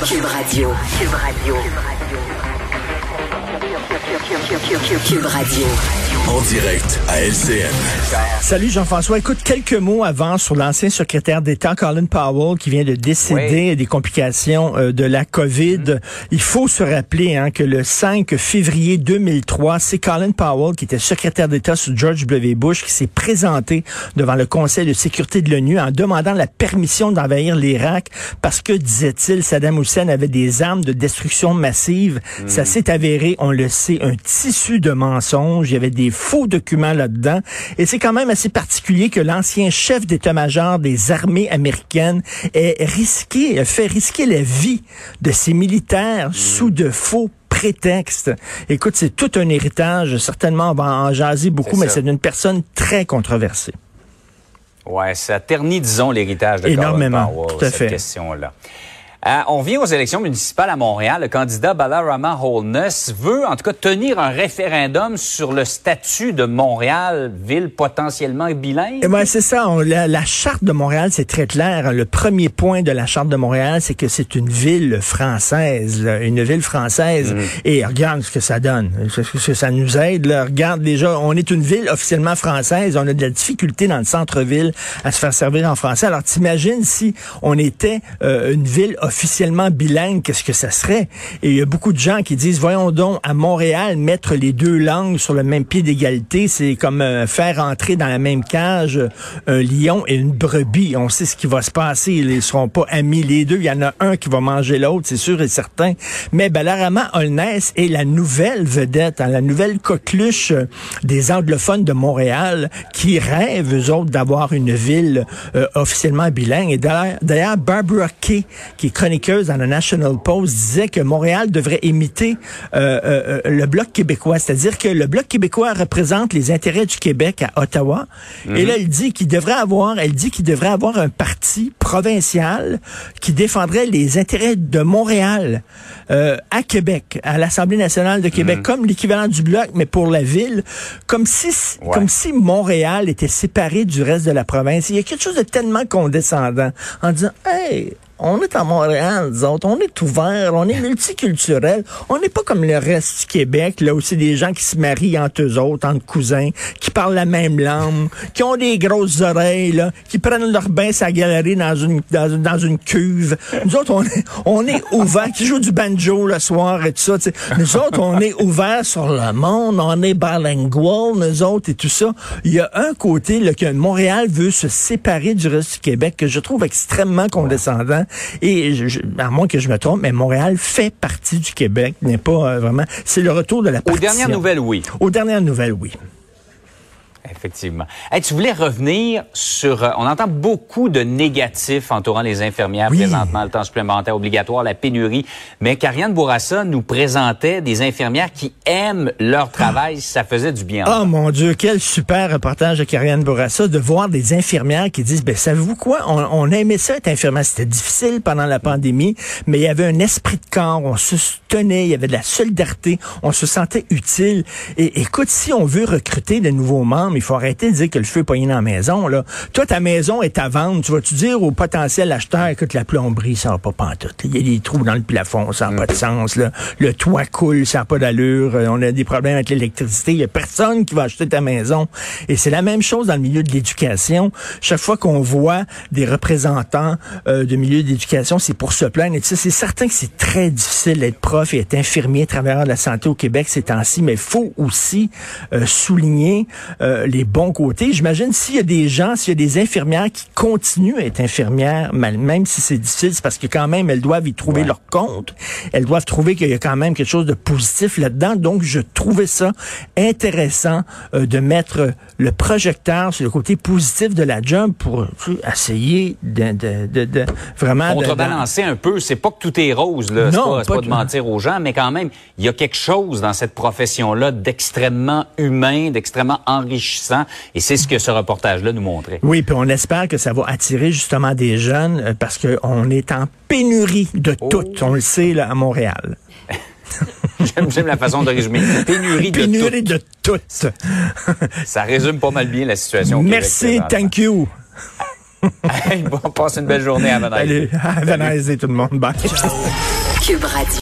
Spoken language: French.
Cube Radio. Cube Radio. Cube Radio. En direct à LCN. Salut Jean-François. Écoute, quelques mots avant sur l'ancien secrétaire d'État Colin Powell qui vient de décéder des complications euh, de la COVID. Mm-hmm. Il faut se rappeler hein, que le 5 février 2003, c'est Colin Powell qui était secrétaire d'État sous George W. Bush qui s'est présenté devant le Conseil de sécurité de l'ONU en demandant la permission d'envahir l'Irak parce que, disait-il, Saddam Hussein avait des armes de destruction massive. Ça Mm-hmm. s'est avéré, on le sait, un tissu de mensonges. Il y avait des faux documents là-dedans. Et c'est quand même assez particulier que l'ancien chef d'état-major des armées américaines ait risqué, ait fait risquer la vie de ses militaires sous de faux prétextes. Écoute, c'est tout un héritage. Certainement, on va en jaser beaucoup, C'est mais c'est une personne très controversée. Ouais, ça ternit, disons, l'héritage de Énormément, Powell, tout à cette question-là. Euh, on vient aux élections municipales à Montréal. Le candidat Balarama Holness veut, en tout cas, tenir un référendum sur le statut de Montréal, ville potentiellement bilingue. Eh ben, c'est ça. On- la, la charte de Montréal, c'est très clair. Le premier point de la charte de Montréal, c'est que c'est une ville française, une ville française. Et regarde ce que ça donne, ce que ça nous aide. Là. Regarde déjà, on est une ville officiellement française. On a de la difficulté dans le centre-ville à se faire servir en français. Alors t'imagines si on était euh, une ville officiellement bilingue, qu'est-ce que ça serait? Et il y a beaucoup de gens qui disent, voyons donc, à Montréal, mettre les deux langues sur le même pied d'égalité, c'est comme euh, faire entrer dans la même cage euh, un lion et une brebis. On sait ce qui va se passer. Ils seront pas amis les deux. Il y en a un qui va manger l'autre, c'est sûr et certain. Mais Balarama Holness est la nouvelle vedette, hein, la nouvelle coqueluche euh, des anglophones de Montréal qui rêvent, eux autres, d'avoir une ville officiellement bilingue. Et d'ailleurs, Barbara Kay, qui est chroniqueuse dans le National Post, disait que Montréal devrait imiter euh, euh, euh, le Bloc québécois. C'est-à-dire que le Bloc québécois représente les intérêts du Québec à Ottawa. Et là, elle dit qu'il devrait avoir, elle dit qu'il devrait avoir un parti provincial qui défendrait les intérêts de Montréal euh, à Québec, à l'Assemblée nationale de Québec, comme l'équivalent du Bloc, mais pour la ville, comme si, Ouais. comme si Montréal était séparé du reste de la province. Il y a quelque chose de tellement condescendant en disant, hey, on est à Montréal, nous autres, on est ouvert, on est multiculturel, on n'est pas comme le reste du Québec, là où c'est des gens qui se marient entre eux autres, entre cousins, qui parlent la même langue, qui ont des grosses oreilles, là, qui prennent leur bain sa galerie dans une, dans, dans une cuve. Nous autres, on est, on ouvert, qui jouent du banjo le soir et tout ça. tu sais. Nous autres, on est ouvert sur le monde, on est bilingual, nous autres et tout ça. Il y a un côté là, que Montréal veut se séparer du reste du Québec que je trouve extrêmement condescendant. Et je- je- à moins que je me trompe, mais Montréal fait partie du Québec, n'est pas euh, vraiment. C'est le retour de la Aux partition. dernières nouvelles, oui. Aux dernières nouvelles, oui. Effectivement. Hey, tu voulais revenir sur... euh, on entend beaucoup de négatifs entourant les infirmières Oui. présentement, le temps supplémentaire obligatoire, la pénurie. Mais Karianne Bourassa nous présentait des infirmières qui aiment leur travail si ça faisait du bien. Oh mon Dieu, quel super reportage de Karianne Bourassa de voir des infirmières qui disent, ben savez-vous quoi, on, on aimait ça être infirmière, c'était difficile pendant la pandémie, mais il y avait un esprit de corps, on se tenait, il y avait de la solidarité, on se sentait utile. Et écoute, si on veut recruter de nouveaux membres, il faut arrêter de dire que le feu est pogné dans la maison. Là. Toi, ta maison est à vendre, tu vas-tu dire au potentiel acheteur, écoute, la plomberie, ça va pas pantoute. Il y a des trous dans le plafond, ça n'a pas de sens. Là. Le toit coule, ça n'a pas d'allure. Euh, On a des problèmes avec l'électricité. Il y a personne qui va acheter ta maison. Et c'est la même chose dans le milieu de l'éducation. Chaque fois qu'on voit des représentants euh, de milieu d'éducation, c'est pour se plaindre. Et c'est certain que c'est très difficile d'être prof et être infirmier, travailleur de la santé au Québec ces temps-ci, mais il faut aussi euh, souligner euh, les bons côtés. J'imagine s'il y a des gens, s'il y a des infirmières qui continuent à être infirmières, même si c'est difficile, c'est parce que quand même, elles doivent y trouver leur compte. Elles doivent trouver qu'il y a quand même quelque chose de positif là-dedans. Donc, je trouvais ça intéressant euh, de mettre le projecteur sur le côté positif de la job pour tu sais, essayer de, de, de, de- vraiment... Contrebalancer un peu, c'est pas que tout est rose, là. C'est Non, pas, c'est pas pas du- de mentir aux gens, mais quand même, il y a quelque chose dans cette profession-là d'extrêmement humain, d'extrêmement enrichissant. Et c'est ce que ce reportage-là nous montrait. Oui, puis on espère que ça va attirer justement des jeunes euh, parce qu'on est en pénurie de Oh. tout. On le sait là, à Montréal. J'aime, la façon de résumer. Pénurie de Pénurie tout. de tout. Ça résume pas mal bien la situation. au Merci, thank you. Hey, bon, passe une belle journée à Venise. Allez, à Venise et tout le monde. Bye. Cube Radio.